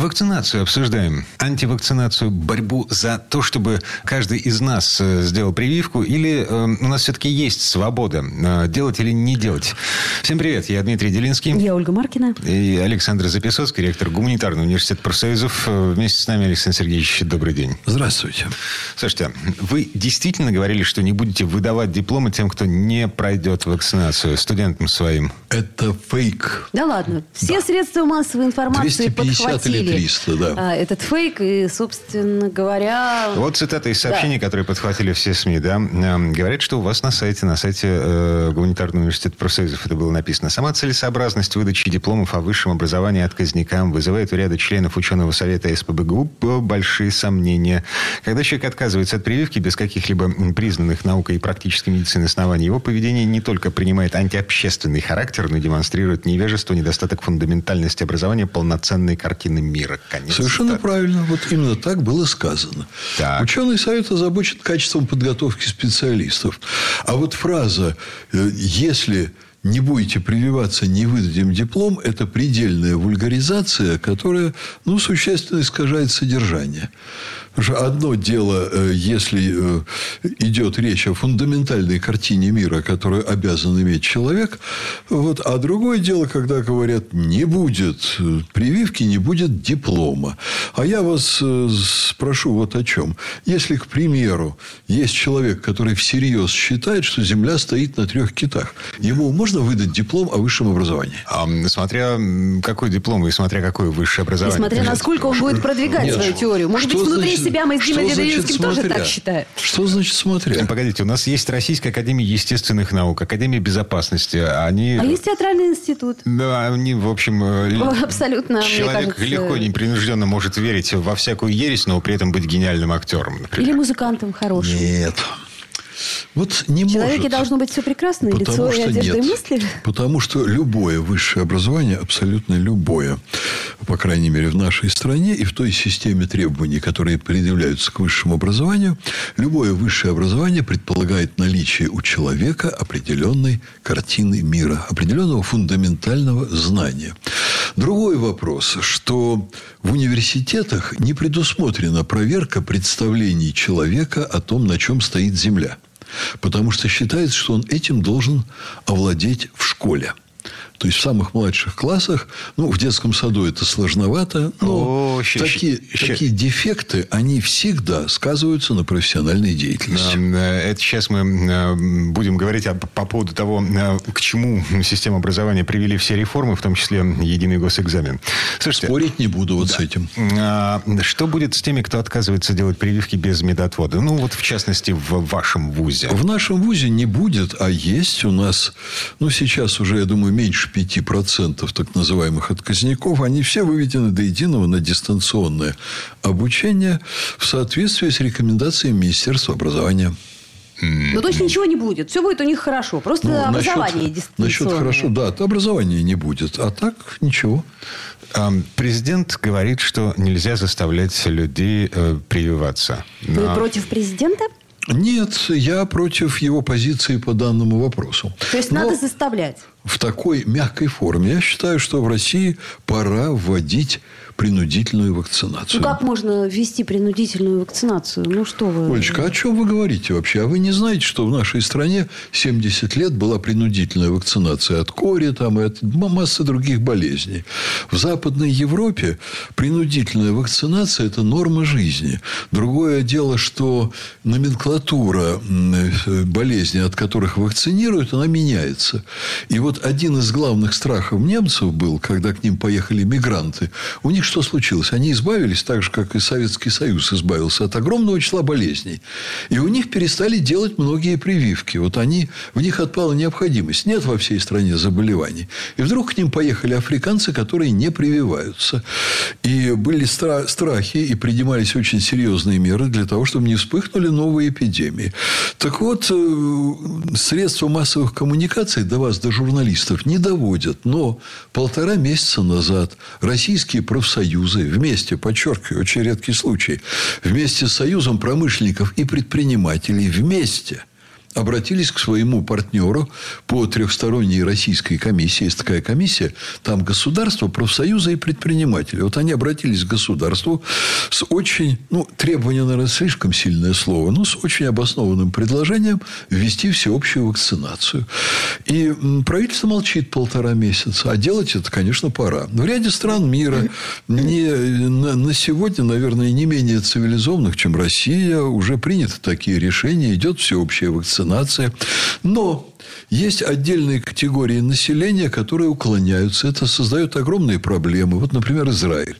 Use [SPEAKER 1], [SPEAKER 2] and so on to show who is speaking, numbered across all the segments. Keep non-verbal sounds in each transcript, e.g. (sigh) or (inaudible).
[SPEAKER 1] Вакцинацию обсуждаем. Антивакцинацию, борьбу за то, чтобы каждый из нас э, сделал прививку. Или э, у нас все-таки есть свобода э, делать или не делать. Всем привет. Я Дмитрий Делинский.
[SPEAKER 2] Я Ольга Маркина.
[SPEAKER 1] И Александр Записоцкий, ректор Гуманитарного университета профсоюзов. Э, вместе с нами Александр Сергеевич. Добрый день.
[SPEAKER 3] Здравствуйте.
[SPEAKER 1] Слушайте, вы действительно говорили, что не будете выдавать дипломы тем, кто не пройдет вакцинацию, студентам своим?
[SPEAKER 3] Это фейк.
[SPEAKER 2] Да ладно. Все да. средства массовой информации
[SPEAKER 3] 250
[SPEAKER 2] подхватили
[SPEAKER 3] или 300, да.
[SPEAKER 2] А, этот фейк. И, собственно говоря...
[SPEAKER 1] Вот цитата из сообщений, да. которые подхватили все СМИ. Да? Эм, говорят, что у вас на сайте, на сайте э, Гуманитарного университета профсоюзов это было написано. Сама целесообразность выдачи дипломов о высшем образовании отказникам вызывает у ряда членов ученого совета СПБГУ большие сомнения. Когда человек отказывается от прививки без каких-либо признанных наукой и практической медицины оснований, его поведение не только принимает антиобщественный характер, но и демонстрирует невежество, недостаток фундаментальности образования, полноценной картины мира.
[SPEAKER 3] Конец Совершенно цитаты. правильно. Вот именно так было сказано. Так. Ученый совет озабочен качеством подготовки специалистов. А вот фраза э, «если не будете прививаться, не выдадим диплом, это предельная вульгаризация, которая ну, существенно искажает содержание. Потому что одно дело, э, если э, идет речь о фундаментальной картине мира, которую обязан иметь человек, вот, а другое дело, когда говорят, не будет прививки, не будет диплома. А я вас э, спрошу вот о чем. Если, к примеру, есть человек, который всерьез считает, что Земля стоит на трех китах, ему можно выдать диплом о высшем образовании?
[SPEAKER 1] А, смотря какой диплом и смотря какое высшее образование.
[SPEAKER 2] И смотря насколько он будет продвигать Нет, свою теорию. Может быть, внутри себя мы с Димой Деревинским тоже так считаем.
[SPEAKER 3] Что значит смотря?
[SPEAKER 1] Погодите, у нас есть Российская Академия естественных наук, Академия безопасности. Они...
[SPEAKER 2] А есть театральный институт.
[SPEAKER 1] Да, они, в общем...
[SPEAKER 2] Э, абсолютно,
[SPEAKER 1] Человек кажется... легко, непринужденно может верить во всякую ересь, но при этом быть гениальным актером,
[SPEAKER 2] например. Или музыкантом хорошим.
[SPEAKER 3] Нет. Вот не
[SPEAKER 2] В человеке может, должно быть все прекрасно, и лицо, и одежда, нет. и мысли?
[SPEAKER 3] Потому что любое высшее образование, абсолютно любое, по крайней мере, в нашей стране и в той системе требований, которые предъявляются к высшему образованию, любое высшее образование предполагает наличие у человека определенной картины мира, определенного фундаментального знания. Другой вопрос, что в университетах не предусмотрена проверка представлений человека о том, на чем стоит Земля. Потому что считается, что он этим должен овладеть в школе. То есть в самых младших классах, ну, в детском саду это сложновато, но О, такие, щ, такие дефекты, они всегда сказываются на профессиональной деятельности.
[SPEAKER 1] Э, это сейчас мы э, будем говорить по поводу того, э, к чему система образования привели все реформы, в том числе единый госэкзамен.
[SPEAKER 3] Слушайте, Спорить не буду вот да. с этим.
[SPEAKER 1] А, что будет с теми, кто отказывается делать прививки без медотвода? Ну, вот в частности, в вашем ВУЗе.
[SPEAKER 3] В нашем ВУЗе не будет, а есть у нас, ну, сейчас уже, я думаю, меньше 5% так называемых отказников, они все выведены до единого на дистанционное обучение в соответствии с рекомендациями Министерства образования.
[SPEAKER 2] Ну, то есть ничего не будет. Все будет у них хорошо. Просто ну, образование насчет,
[SPEAKER 3] насчет хорошо, да, образования не будет. А так ничего.
[SPEAKER 1] Президент говорит, что нельзя заставлять людей э, прививаться.
[SPEAKER 2] Вы против президента?
[SPEAKER 3] Нет, я против его позиции по данному вопросу.
[SPEAKER 2] То есть Но... надо заставлять?
[SPEAKER 3] В такой мягкой форме. Я считаю, что в России пора вводить принудительную вакцинацию.
[SPEAKER 2] Ну, как можно ввести принудительную вакцинацию? Ну, что вы...
[SPEAKER 3] Олечка, о чем вы говорите вообще? А вы не знаете, что в нашей стране 70 лет была принудительная вакцинация от кори там, и от массы других болезней. В Западной Европе принудительная вакцинация – это норма жизни. Другое дело, что номенклатура болезней, от которых вакцинируют, она меняется. И вот один из главных страхов немцев был, когда к ним поехали мигранты, у них что случилось? Они избавились, так же, как и Советский Союз избавился от огромного числа болезней. И у них перестали делать многие прививки. Вот они, в них отпала необходимость. Нет во всей стране заболеваний. И вдруг к ним поехали африканцы, которые не прививаются. И были страхи, и принимались очень серьезные меры для того, чтобы не вспыхнули новые эпидемии. Так вот, э, средства массовых коммуникаций до вас, до журналистов, не доводят. Но полтора месяца назад российские профсоюзы вместе, подчеркиваю, очень редкий случай, вместе с Союзом промышленников и предпринимателей вместе – обратились к своему партнеру по трехсторонней российской комиссии. Есть такая комиссия. Там государство, профсоюзы и предприниматели. Вот они обратились к государству с очень, ну, требование, наверное, слишком сильное слово, но с очень обоснованным предложением ввести всеобщую вакцинацию. И правительство молчит полтора месяца. А делать это, конечно, пора. В ряде стран мира не, на, на сегодня, наверное, не менее цивилизованных, чем Россия, уже приняты такие решения. Идет всеобщая вакцинация вакцинация. Но есть отдельные категории населения, которые уклоняются. Это создает огромные проблемы. Вот, например, Израиль.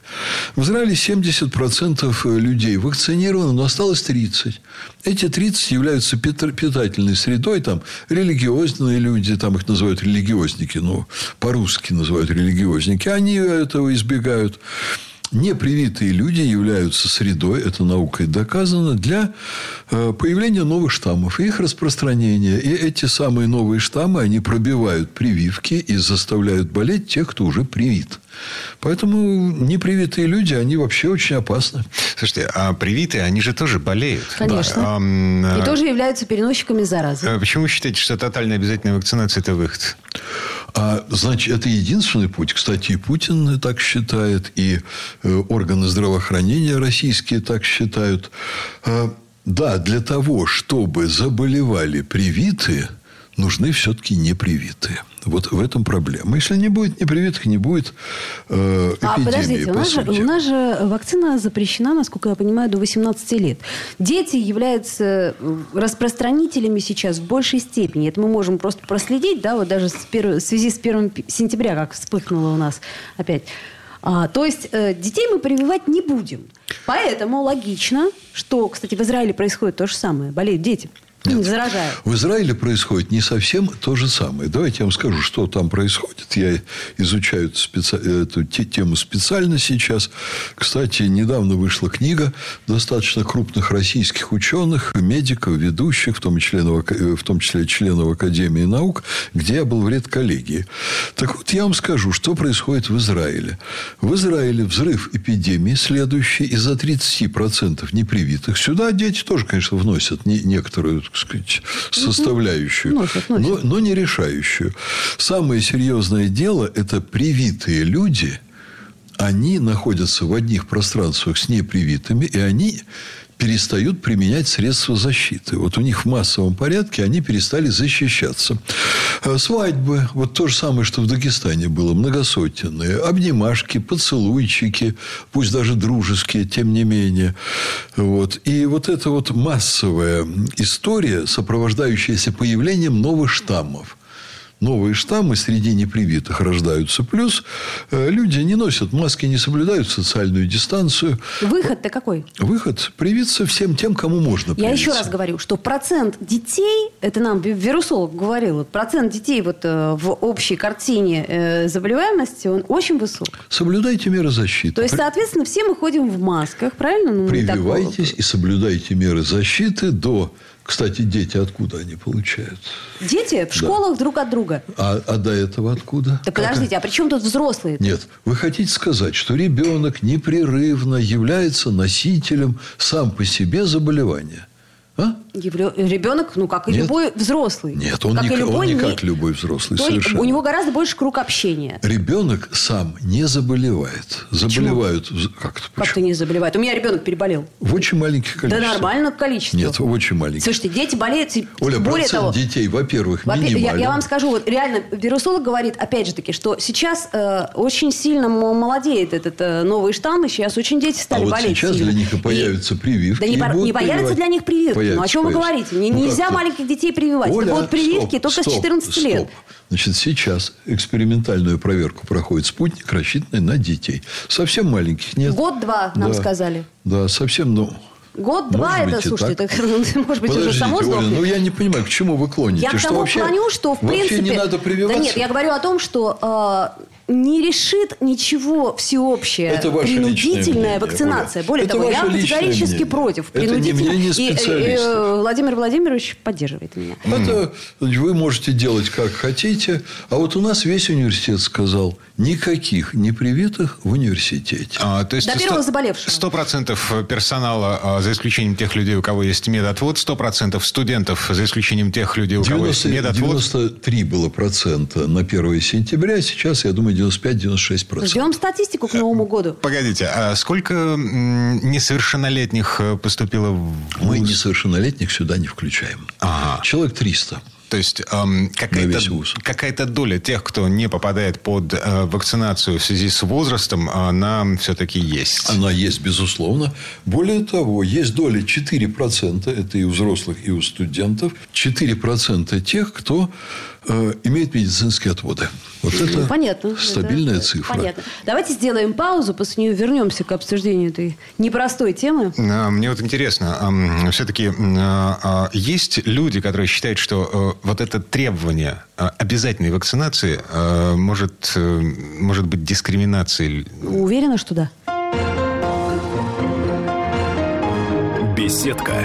[SPEAKER 3] В Израиле 70% людей вакцинировано, но осталось 30%. Эти 30 являются питательной средой. Там религиозные люди, там их называют религиозники, ну, по-русски называют религиозники. Они этого избегают непривитые люди являются средой, это наукой доказано, для э, появления новых штаммов и их распространения. И эти самые новые штаммы, они пробивают прививки и заставляют болеть тех, кто уже привит. Поэтому непривитые люди, они вообще очень опасны.
[SPEAKER 1] Слушайте, а привитые, они же тоже болеют.
[SPEAKER 2] Конечно. Да. И тоже являются переносчиками заразы.
[SPEAKER 1] А почему вы считаете, что тотальная обязательная вакцинация – это выход?
[SPEAKER 3] А, значит, это единственный путь. Кстати, и Путин так считает, и э, органы здравоохранения российские так считают. А, да, для того, чтобы заболевали привитые, нужны все-таки непривитые. Вот в этом проблема. Если не будет непривитых, не будет э, эпидемии, А, подождите,
[SPEAKER 2] у нас, же, у нас же вакцина запрещена, насколько я понимаю, до 18 лет. Дети являются распространителями сейчас в большей степени. Это мы можем просто проследить, да, вот даже с перв... в связи с 1 сентября, как вспыхнуло у нас опять. А, то есть э, детей мы прививать не будем. Поэтому логично, что, кстати, в Израиле происходит то же самое. Болеют дети. Нет. Заражают.
[SPEAKER 3] В Израиле происходит не совсем то же самое. Давайте я вам скажу, что там происходит. Я изучаю эту, специ... эту тему специально сейчас. Кстати, недавно вышла книга достаточно крупных российских ученых, медиков, ведущих, в том, числе, в том числе членов Академии наук, где я был в редколлегии. Так вот, я вам скажу, что происходит в Израиле. В Израиле взрыв эпидемии следующий из-за 30% непривитых. Сюда дети тоже, конечно, вносят некоторую так сказать, составляющую. Но, но не решающую. Самое серьезное дело – это привитые люди, они находятся в одних пространствах с непривитыми, и они перестают применять средства защиты. Вот у них в массовом порядке они перестали защищаться. Э, свадьбы, вот то же самое, что в Дагестане было, многосотенные. Обнимашки, поцелуйчики, пусть даже дружеские, тем не менее. Вот. И вот эта вот массовая история, сопровождающаяся появлением новых штаммов новые штаммы среди непривитых рождаются. Плюс э, люди не носят маски, не соблюдают социальную дистанцию.
[SPEAKER 2] Выход-то какой?
[SPEAKER 3] Выход – привиться всем тем, кому можно привиться.
[SPEAKER 2] Я еще раз говорю, что процент детей, это нам вирусолог говорил, процент детей вот э, в общей картине э, заболеваемости, он очень высок.
[SPEAKER 3] Соблюдайте меры защиты.
[SPEAKER 2] То есть, соответственно, все мы ходим в масках, правильно? Ну,
[SPEAKER 3] Прививайтесь и соблюдайте меры защиты до кстати, дети откуда они получают?
[SPEAKER 2] Дети в школах да. друг от друга.
[SPEAKER 3] А, а до этого откуда?
[SPEAKER 2] Так подождите, а при чем тут взрослые? -то?
[SPEAKER 3] Нет, вы хотите сказать, что ребенок непрерывно является носителем сам по себе заболевания?
[SPEAKER 2] А? Ребенок, ну, как и Нет? любой взрослый.
[SPEAKER 3] Нет, он, как не, любой, он не как любой взрослый. То совершенно.
[SPEAKER 2] У него гораздо больше круг общения.
[SPEAKER 3] Ребенок сам не заболевает. Заболевают.
[SPEAKER 2] Как-то, как то не заболевает? У меня ребенок переболел.
[SPEAKER 3] В очень маленьких количествах.
[SPEAKER 2] Да нормально количество.
[SPEAKER 3] Нет, в очень маленьких.
[SPEAKER 2] Слушайте, дети болеют.
[SPEAKER 3] Оля, более того, детей, во-первых, во
[SPEAKER 2] я, я вам скажу, вот реально, вирусолог говорит, опять же таки, что сейчас э, очень сильно молодеет этот э, новый штамм, и сейчас очень дети стали
[SPEAKER 3] а
[SPEAKER 2] болеть.
[SPEAKER 3] вот сейчас
[SPEAKER 2] сильно.
[SPEAKER 3] для них и появятся и, прививки.
[SPEAKER 2] Да не, по, не появятся для них прививки. Появятся. Ну, о чем что вы говорите? Ну, Нельзя маленьких детей прививать. Оля, Это будут прививки стоп, только стоп, с 14 стоп. лет.
[SPEAKER 3] Значит, сейчас экспериментальную проверку проходит спутник, рассчитанный на детей. Совсем маленьких нет.
[SPEAKER 2] Год-два, нам
[SPEAKER 3] да.
[SPEAKER 2] сказали.
[SPEAKER 3] Да, совсем, ну,
[SPEAKER 2] Год-два это, слушайте, так. это, (laughs) может быть, Подождите, уже само
[SPEAKER 3] Оля, ну я не понимаю, к чему вы клоните?
[SPEAKER 2] Я к тому
[SPEAKER 3] вообще,
[SPEAKER 2] клоню, что в принципе...
[SPEAKER 3] не надо прививаться?
[SPEAKER 2] Да нет, я говорю о том, что э, не решит ничего всеобщее это принудительная вакцинация. Более это того, я категорически мнение. против принудительной. И, и, и Владимир Владимирович поддерживает меня.
[SPEAKER 3] Это вы можете делать как хотите, а вот у нас весь университет сказал никаких непривитых в университете.
[SPEAKER 2] А, то есть До первого заболевшего.
[SPEAKER 1] Сто процентов персонала, а, за исключением тех людей, у кого есть медотвод, сто процентов студентов, за исключением тех людей, у 90, кого есть медотвод.
[SPEAKER 3] 93 было процента на 1 сентября, сейчас, я думаю, 95-96%.
[SPEAKER 2] Ждем статистику к Новому году.
[SPEAKER 1] Погодите, а сколько несовершеннолетних э, поступило в
[SPEAKER 3] Мы несовершеннолетних сюда не включаем. Ага. Человек 300.
[SPEAKER 1] То есть эм, какая-то, какая-то доля тех, кто не попадает под э, вакцинацию в связи с возрастом, она все-таки есть.
[SPEAKER 3] Она есть, безусловно. Более того, есть доля 4%, это и у взрослых, и у студентов, 4% тех, кто имеет медицинские отводы. Вот это ну, Понятно, стабильная это, цифра.
[SPEAKER 2] Понятно. Давайте сделаем паузу, после нее вернемся к обсуждению этой непростой темы.
[SPEAKER 1] А, мне вот интересно, все-таки а, есть люди, которые считают, что э, вот это требование э, обязательной вакцинации э, может, может быть дискриминацией?
[SPEAKER 2] Уверена, что да.
[SPEAKER 4] Беседка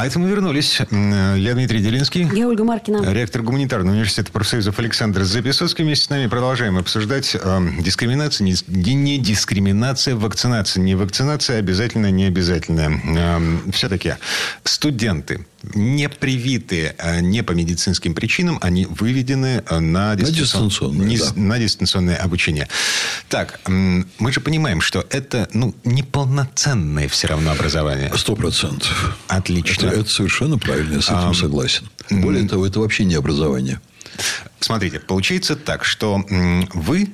[SPEAKER 1] А это мы вернулись. Я Дмитрий Делинский.
[SPEAKER 2] Я Ольга Маркина.
[SPEAKER 1] Ректор гуманитарного университета профсоюзов Александр Записоцкий. Вместе с нами продолжаем обсуждать э, дискриминацию, не, не дискриминация, вакцинация. Не вакцинация, обязательно, не обязательно. Э, все-таки студенты не привитые а не по медицинским причинам, они выведены э, на, дистанцион... на, дистанционное, не... да. на дистанционное обучение. Так, мы же понимаем, что это ну, неполноценное все равно образование.
[SPEAKER 3] Сто процентов.
[SPEAKER 1] Отлично.
[SPEAKER 3] Это, это совершенно правильно, я с этим а, согласен. Более того, это вообще не образование.
[SPEAKER 1] Смотрите, получается так, что вы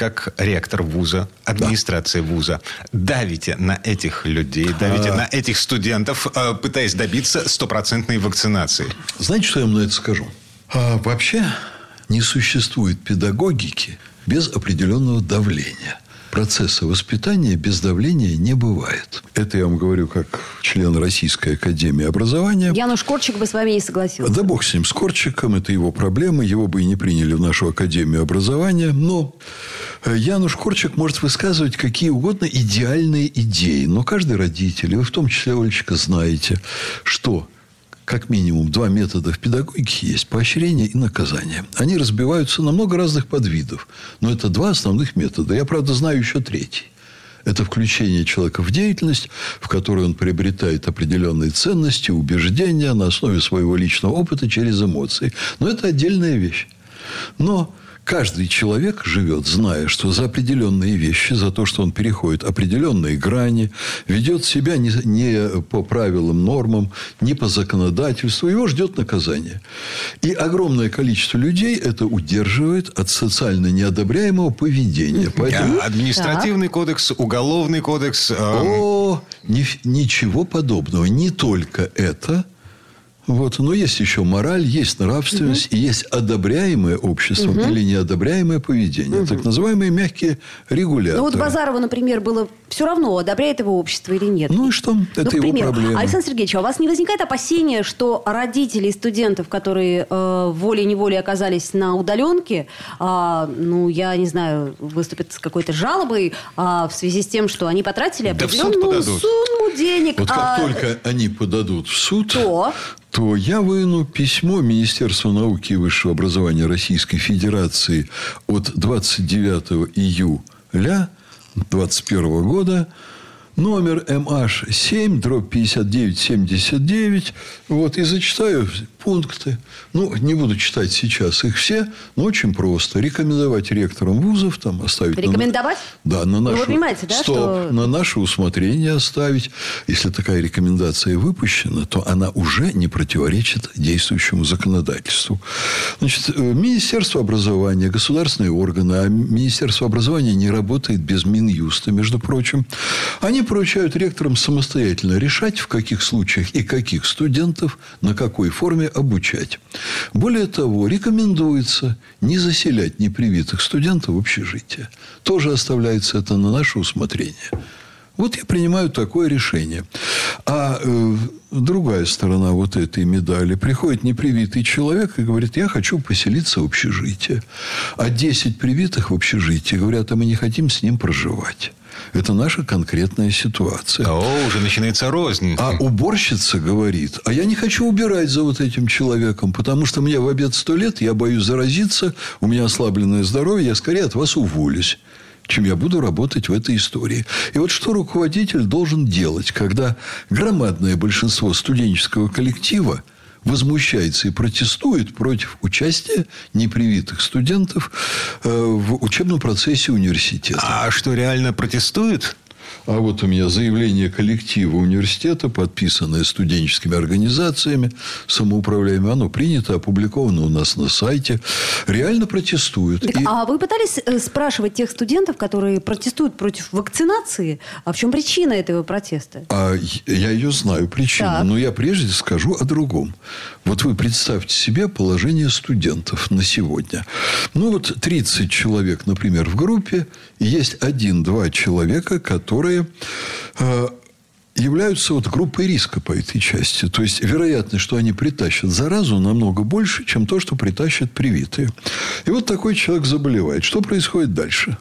[SPEAKER 1] как ректор вуза, администрация да. вуза, давите на этих людей, давите а... на этих студентов, э, пытаясь добиться стопроцентной вакцинации?
[SPEAKER 3] Знаете, что я вам на это скажу? А, вообще не существует педагогики без определенного давления процесса воспитания без давления не бывает. Это я вам говорю как член Российской Академии Образования.
[SPEAKER 2] Януш Корчик бы с вами не согласился.
[SPEAKER 3] Да бог с ним, с Корчиком. Это его проблема. Его бы и не приняли в нашу Академию Образования. Но э, Януш Корчик может высказывать какие угодно идеальные идеи. Но каждый родитель, и вы в том числе, Олечка, знаете, что как минимум два метода в педагогике есть. Поощрение и наказание. Они разбиваются на много разных подвидов. Но это два основных метода. Я, правда, знаю еще третий. Это включение человека в деятельность, в которой он приобретает определенные ценности, убеждения на основе своего личного опыта через эмоции. Но это отдельная вещь. Но Каждый человек живет, зная, что за определенные вещи, за то, что он переходит определенные грани, ведет себя не, не по правилам, нормам, не по законодательству, его ждет наказание. И огромное количество людей это удерживает от социально неодобряемого поведения.
[SPEAKER 1] Поэтому... Административный так. кодекс, уголовный кодекс. Э...
[SPEAKER 3] О, ни, ничего подобного. Не только это – вот. Но есть еще мораль, есть нравственность, угу. и есть одобряемое обществом угу. или неодобряемое поведение. Угу. Так называемые мягкие регуляторы. Ну,
[SPEAKER 2] вот Базарову, например, было все равно, одобряет его общество или нет.
[SPEAKER 3] Ну и что? Это ну, его проблема.
[SPEAKER 2] Александр Сергеевич, а у вас не возникает опасения, что родители студентов, которые э, волей-неволей оказались на удаленке, э, ну, я не знаю, выступят с какой-то жалобой э, в связи с тем, что они потратили определенную да сумму денег.
[SPEAKER 3] Вот как а... только они подадут в суд, то то я выну письмо Министерства науки и высшего образования Российской Федерации от 29 июля 2021 года номер MH7, дробь 5979. Вот, и зачитаю пункты. Ну, не буду читать сейчас их все, но очень просто. Рекомендовать ректорам вузов, там, оставить...
[SPEAKER 2] Рекомендовать?
[SPEAKER 3] На, да, на
[SPEAKER 2] ну,
[SPEAKER 3] нашу...
[SPEAKER 2] вы понимаете, да,
[SPEAKER 3] стоп,
[SPEAKER 2] что...
[SPEAKER 3] на наше усмотрение оставить. Если такая рекомендация выпущена, то она уже не противоречит действующему законодательству. Значит, э, Министерство образования, государственные органы, а Министерство образования не работает без Минюста, между прочим. Они поручают ректорам самостоятельно решать, в каких случаях и каких студентов, на какой форме обучать. Более того, рекомендуется не заселять непривитых студентов в общежитие. Тоже оставляется это на наше усмотрение. Вот я принимаю такое решение. А э, другая сторона вот этой медали. Приходит непривитый человек и говорит, я хочу поселиться в общежитие. А 10 привитых в общежитии говорят, а мы не хотим с ним проживать. Это наша конкретная ситуация.
[SPEAKER 1] О, уже начинается рознь.
[SPEAKER 3] А уборщица говорит, а я не хочу убирать за вот этим человеком, потому что мне в обед сто лет, я боюсь заразиться, у меня ослабленное здоровье, я скорее от вас уволюсь чем я буду работать в этой истории. И вот что руководитель должен делать, когда громадное большинство студенческого коллектива возмущается и протестует против участия непривитых студентов э, в учебном процессе университета.
[SPEAKER 1] А что, реально протестуют?
[SPEAKER 3] А вот у меня заявление коллектива университета, подписанное студенческими организациями, самоуправляемое. Оно принято, опубликовано у нас на сайте. Реально протестуют.
[SPEAKER 2] Так, и... А вы пытались э, спрашивать тех студентов, которые протестуют против вакцинации, а в чем причина этого протеста?
[SPEAKER 3] А я ее знаю, причину. Так. Но я прежде скажу о другом. Вот вы представьте себе положение студентов на сегодня. Ну, вот 30 человек, например, в группе, и есть один-два человека, которые э, являются вот группой риска по этой части. То есть, вероятность, что они притащат заразу, намного больше, чем то, что притащат привитые. И вот такой человек заболевает. Что происходит дальше?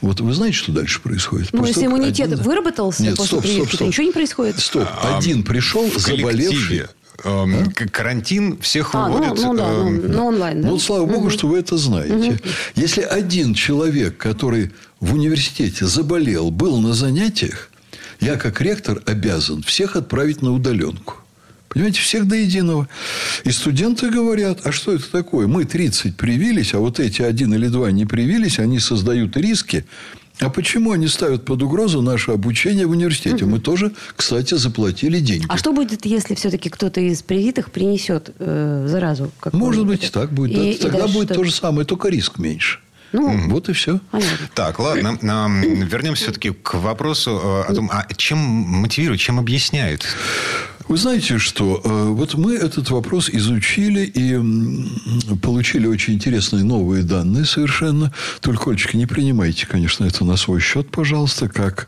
[SPEAKER 3] Вот вы знаете, что дальше происходит?
[SPEAKER 2] Ну, если иммунитет один... выработался Нет, после стоп, прививки, стоп, стоп. то ничего не происходит.
[SPEAKER 3] Стоп. Один пришел, заболевший.
[SPEAKER 1] Эм? Карантин всех а, выводит.
[SPEAKER 2] Ну, ну, да, ну,
[SPEAKER 1] эм,
[SPEAKER 2] ну, онлайн, да?
[SPEAKER 3] Ну, слава богу, угу. что вы это знаете. Угу. Если один человек, который в университете заболел, был на занятиях, я как ректор обязан всех отправить на удаленку. Понимаете, всех до единого. И студенты говорят, а что это такое? Мы 30 привились, а вот эти один или два не привились, они создают риски. А почему они ставят под угрозу наше обучение в университете? Угу. Мы тоже, кстати, заплатили деньги.
[SPEAKER 2] А что будет, если все-таки кто-то из привитых принесет э, заразу?
[SPEAKER 3] Может быть, и так будет. И, Тогда и будет что? то же самое, только риск меньше. Ну, вот и все.
[SPEAKER 1] Понятно. Так, ладно. Вернемся все-таки к вопросу э, о том, а чем мотивирует, чем объясняет?
[SPEAKER 3] Вы знаете, что э, вот мы этот вопрос изучили и получили очень интересные новые данные совершенно. Только, Олечка, не принимайте, конечно, это на свой счет, пожалуйста, как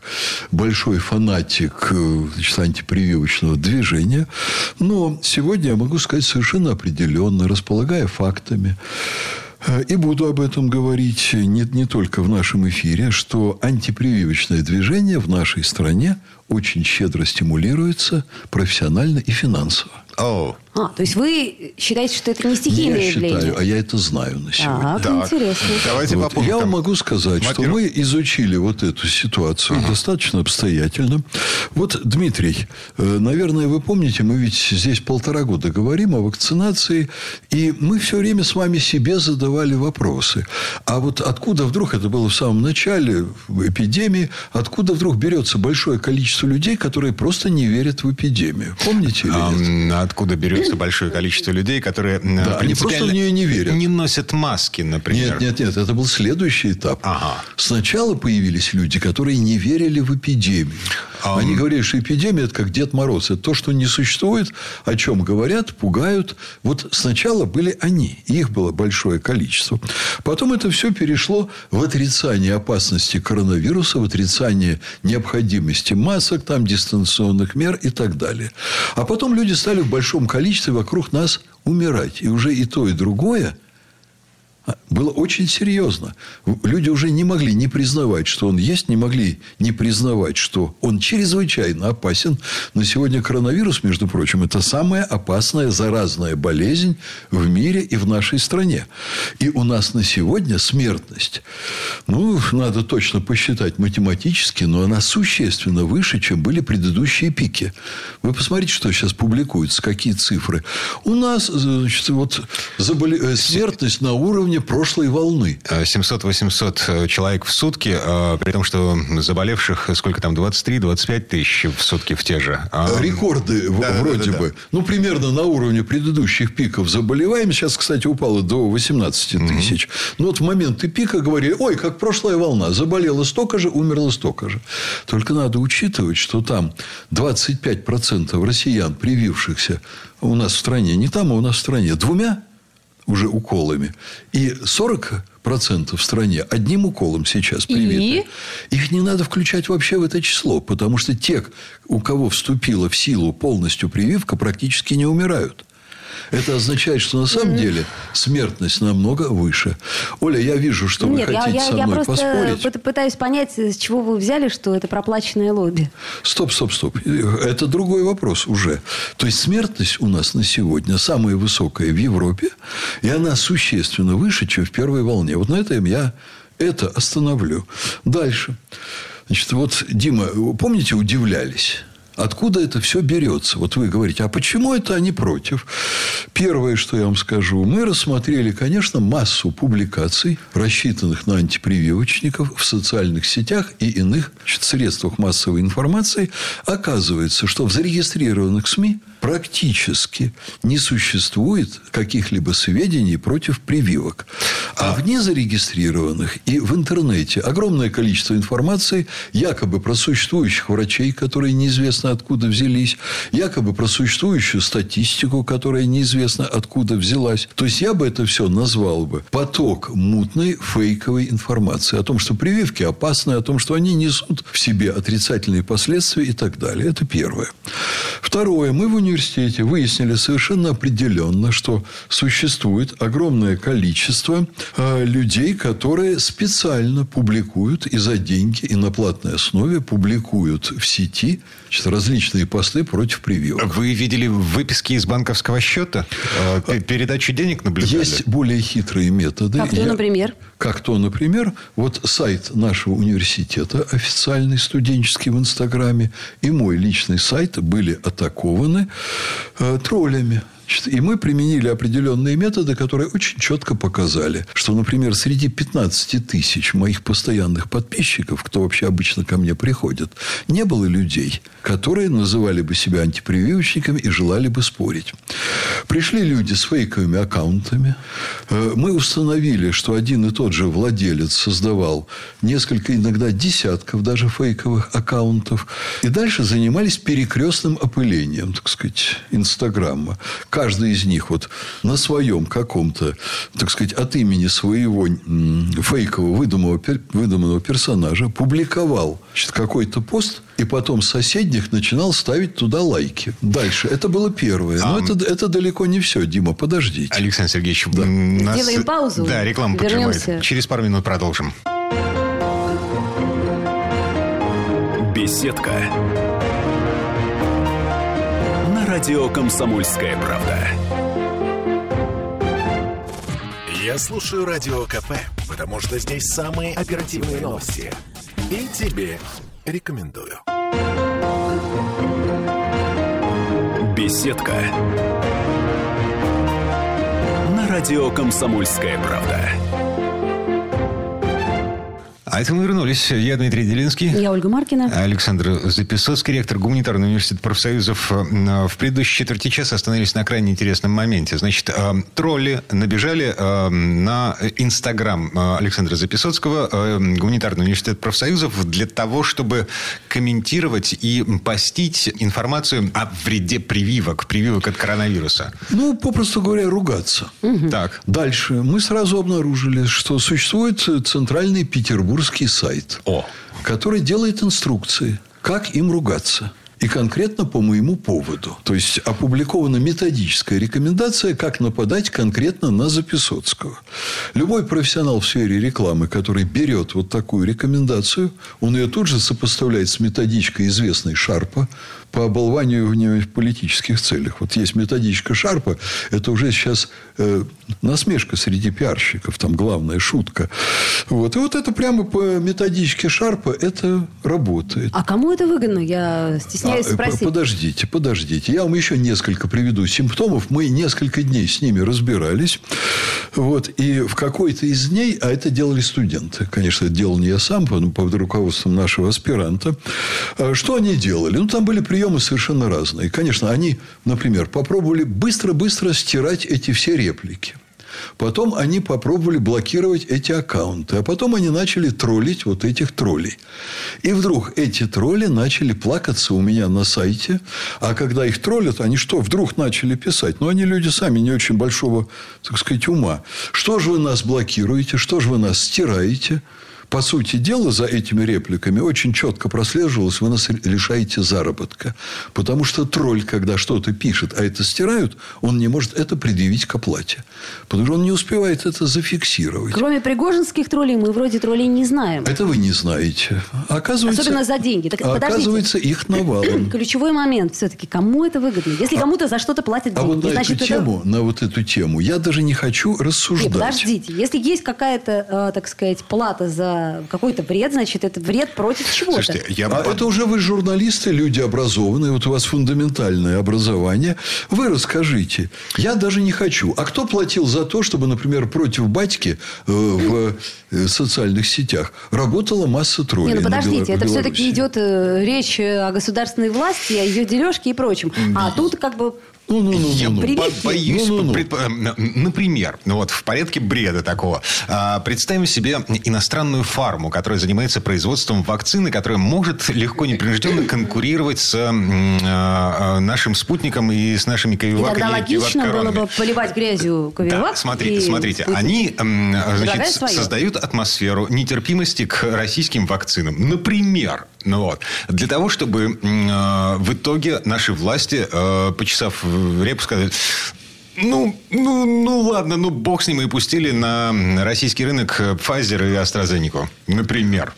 [SPEAKER 3] большой фанатик э, значит, антипрививочного движения. Но сегодня я могу сказать совершенно определенно, располагая фактами, э, и буду об этом говорить не, не только в нашем эфире, что антипрививочное движение в нашей стране очень щедро стимулируется профессионально и финансово.
[SPEAKER 1] Oh.
[SPEAKER 2] А, то есть вы считаете, что это не стихийное
[SPEAKER 3] не
[SPEAKER 2] явление?
[SPEAKER 3] Я считаю, а я это знаю на сегодня.
[SPEAKER 2] Так, так. интересно.
[SPEAKER 1] Давайте
[SPEAKER 3] вот. Я вам могу сказать, что мы изучили вот эту ситуацию uh-huh. достаточно обстоятельно. Вот, Дмитрий, э, наверное, вы помните, мы ведь здесь полтора года говорим о вакцинации, и мы все время с вами себе задавали вопросы. А вот откуда вдруг, это было в самом начале эпидемии, откуда вдруг берется большое количество людей, которые просто не верят в эпидемию? Помните?
[SPEAKER 1] А, откуда берется большое количество людей, которые
[SPEAKER 3] да, они просто в нее не верят.
[SPEAKER 1] Не носят маски, например.
[SPEAKER 3] Нет, нет, нет. Это был следующий этап. Ага. Сначала появились люди, которые не верили в эпидемию. А... Они говорили, что эпидемия – это как Дед Мороз. Это то, что не существует, о чем говорят, пугают. Вот сначала были они. Их было большое количество. Потом это все перешло в отрицание опасности коронавируса, в отрицание необходимости масок, там, дистанционных мер и так далее. А потом люди стали в большом количестве вокруг нас умирать. И уже и то, и другое Было очень серьезно. Люди уже не могли не признавать, что он есть, не могли не признавать, что он чрезвычайно опасен. Но сегодня коронавирус, между прочим, это самая опасная заразная болезнь в мире и в нашей стране. И у нас на сегодня смертность, ну, надо точно посчитать математически, но она существенно выше, чем были предыдущие пики. Вы посмотрите, что сейчас публикуется, какие цифры. У нас, значит, вот заболе... Э, смертность на уровне прошлой волны.
[SPEAKER 1] 700-800 э, человек в сутки, э, при том, что заболевших сколько там, 23-25 тысяч в сутки в те же.
[SPEAKER 3] А, Рекорды да, вроде да, да, бы. Да. Ну, примерно на уровне предыдущих пиков заболеваемость. Сейчас, кстати, упало до 18 тысяч. Mm-hmm. Но вот в моменты пика говорили, ой, как прошлая волна. Заболело столько же, умерло столько же. Только надо учитывать, что там 25% россиян, привившихся у нас в стране, не там, а у нас в стране, двумя уже уколами. И 40% в стране одним уколом сейчас привиты. И? Их не надо включать вообще в это число, потому что те, у кого вступила в силу полностью прививка, практически не умирают. Это означает, что на самом деле смертность намного выше. Оля, я вижу, что Нет, вы хотите я, со мной
[SPEAKER 2] я
[SPEAKER 3] поспорить.
[SPEAKER 2] просто пытаюсь понять, с чего вы взяли, что это проплаченное лобби.
[SPEAKER 3] Стоп, стоп, стоп. Это другой вопрос уже. То есть смертность у нас на сегодня самая высокая в Европе, и она существенно выше, чем в первой волне. Вот на этом я это остановлю. Дальше. Значит, вот, Дима, помните, удивлялись? Откуда это все берется? Вот вы говорите, а почему это они против? Первое, что я вам скажу, мы рассмотрели, конечно, массу публикаций, рассчитанных на антипрививочников в социальных сетях и иных значит, средствах массовой информации. Оказывается, что в зарегистрированных СМИ практически не существует каких-либо сведений против прививок. А в незарегистрированных и в интернете огромное количество информации якобы про существующих врачей, которые неизвестно откуда взялись, якобы про существующую статистику, которая неизвестно откуда взялась. То есть, я бы это все назвал бы поток мутной фейковой информации о том, что прививки опасны, о том, что они несут в себе отрицательные последствия и так далее. Это первое. Второе. Мы в университете выяснили совершенно определенно, что существует огромное количество э, людей, которые специально публикуют и за деньги, и на платной основе публикуют в сети значит, различные посты против прививок.
[SPEAKER 1] Вы видели выписки из банковского счета? Э, передачу денег наблюдали?
[SPEAKER 3] Есть более хитрые методы.
[SPEAKER 2] Как то, Я... например?
[SPEAKER 3] Как то, например, вот сайт нашего университета, официальный студенческий в Инстаграме, и мой личный сайт были атакованы э, троллями. И мы применили определенные методы, которые очень четко показали, что, например, среди 15 тысяч моих постоянных подписчиков, кто вообще обычно ко мне приходит, не было людей, которые называли бы себя антипрививочниками и желали бы спорить. Пришли люди с фейковыми аккаунтами. Э, мы установили, что один и тот же владелец создавал несколько, иногда десятков даже фейковых аккаунтов. И дальше занимались перекрестным опылением, так сказать, Инстаграма каждый из них вот на своем каком-то, так сказать, от имени своего фейкового выдуманного, выдуманного персонажа публиковал какой-то пост, и потом соседних начинал ставить туда лайки. Дальше. Это было первое. Но а... это, это далеко не все. Дима, подождите.
[SPEAKER 1] Александр Сергеевич, да.
[SPEAKER 2] нас... Делаем паузу.
[SPEAKER 1] Да, реклама Вернемся. Через пару минут продолжим.
[SPEAKER 4] Беседка радио «Комсомольская правда». Я слушаю Радио КП, потому что здесь самые оперативные новости. И тебе рекомендую. Беседка. На радио «Комсомольская правда».
[SPEAKER 1] А это мы вернулись. Я Дмитрий Делинский.
[SPEAKER 2] Я Ольга Маркина.
[SPEAKER 1] Александр Записоцкий, ректор Гуманитарного университета профсоюзов. Э, в предыдущей четверти часа остановились на крайне интересном моменте. Значит, э, тролли набежали э, на Инстаграм Александра Записоцкого, Гуманитарный университет профсоюзов, для того, чтобы комментировать и постить информацию о вреде прививок, прививок от коронавируса.
[SPEAKER 3] Ну, попросту говоря, ругаться.
[SPEAKER 1] Угу. Так.
[SPEAKER 3] Дальше. Мы сразу обнаружили, что существует центральный Петербург русский сайт,
[SPEAKER 1] О.
[SPEAKER 3] который делает инструкции, как им ругаться. и конкретно по моему поводу. То есть, опубликована методическая рекомендация, как нападать конкретно на Записоцкого. Любой профессионал в сфере рекламы, который берет вот такую рекомендацию, он ее тут же сопоставляет с методичкой известной Шарпа, по оболваниванию в политических целях. Вот есть методичка Шарпа, это уже сейчас э, насмешка среди пиарщиков, там главная шутка. Вот. И вот это прямо по методичке Шарпа это работает.
[SPEAKER 2] А кому это выгодно? Я стесняюсь а, спросить.
[SPEAKER 3] Подождите, подождите. Я вам еще несколько приведу симптомов. Мы несколько дней с ними разбирались. Вот. И в какой-то из дней, а это делали студенты. Конечно, это делал не я сам, под руководством нашего аспиранта. А что они делали? Ну, там были приемы приемы совершенно разные. Конечно, они, например, попробовали быстро-быстро стирать эти все реплики. Потом они попробовали блокировать эти аккаунты. А потом они начали троллить вот этих троллей. И вдруг эти тролли начали плакаться у меня на сайте. А когда их троллят, они что, вдруг начали писать? Ну, они люди сами не очень большого, так сказать, ума. Что же вы нас блокируете? Что же вы нас стираете? По сути дела, за этими репликами очень четко прослеживалось, вы нас лишаете заработка. Потому что тролль, когда что-то пишет, а это стирают, он не может это предъявить к оплате. Потому что он не успевает это зафиксировать.
[SPEAKER 2] Кроме пригожинских троллей, мы вроде троллей не знаем.
[SPEAKER 3] Это вы не знаете. Оказывается,
[SPEAKER 2] Особенно за деньги. Так,
[SPEAKER 3] оказывается, их (clears throat) навалом.
[SPEAKER 2] Ключевой момент все-таки. Кому это выгодно? Если а, кому-то за что-то платят деньги. А
[SPEAKER 3] вот на значит, эту это... тему, на вот эту тему, я даже не хочу рассуждать. Нет,
[SPEAKER 2] подождите. Если есть какая-то, э, так сказать, плата за какой-то вред, значит, это вред против чего-то. Слушайте,
[SPEAKER 3] я... А это уже вы журналисты, люди образованные, вот у вас фундаментальное образование. Вы расскажите. Я даже не хочу. А кто платил за то, чтобы, например, против батьки э, в э, социальных сетях работала масса троллей? Не,
[SPEAKER 2] ну подождите, это все-таки идет э, речь о государственной власти, о ее дележке и прочем. А тут как бы
[SPEAKER 1] ну, ну, ну, Я ну, ну. боюсь, ну, ну, ну. Предп... например, ну вот в порядке бреда такого. А, представим себе иностранную фарму, которая занимается производством вакцины, которая может легко, непринужденно конкурировать с а, нашим спутником и с нашими ковиваками. И
[SPEAKER 2] тогда логично было бы поливать грязью ковивак.
[SPEAKER 1] Да, смотрите, смотрите. Спутник. Они значит, создают атмосферу нетерпимости к российским вакцинам. Например, ну вот, для того, чтобы э, в итоге наши власти, э, почесав репу, сказали, ну, ну, ну ладно, ну бог с ним и пустили на российский рынок Pfizer и AstraZeneca, например.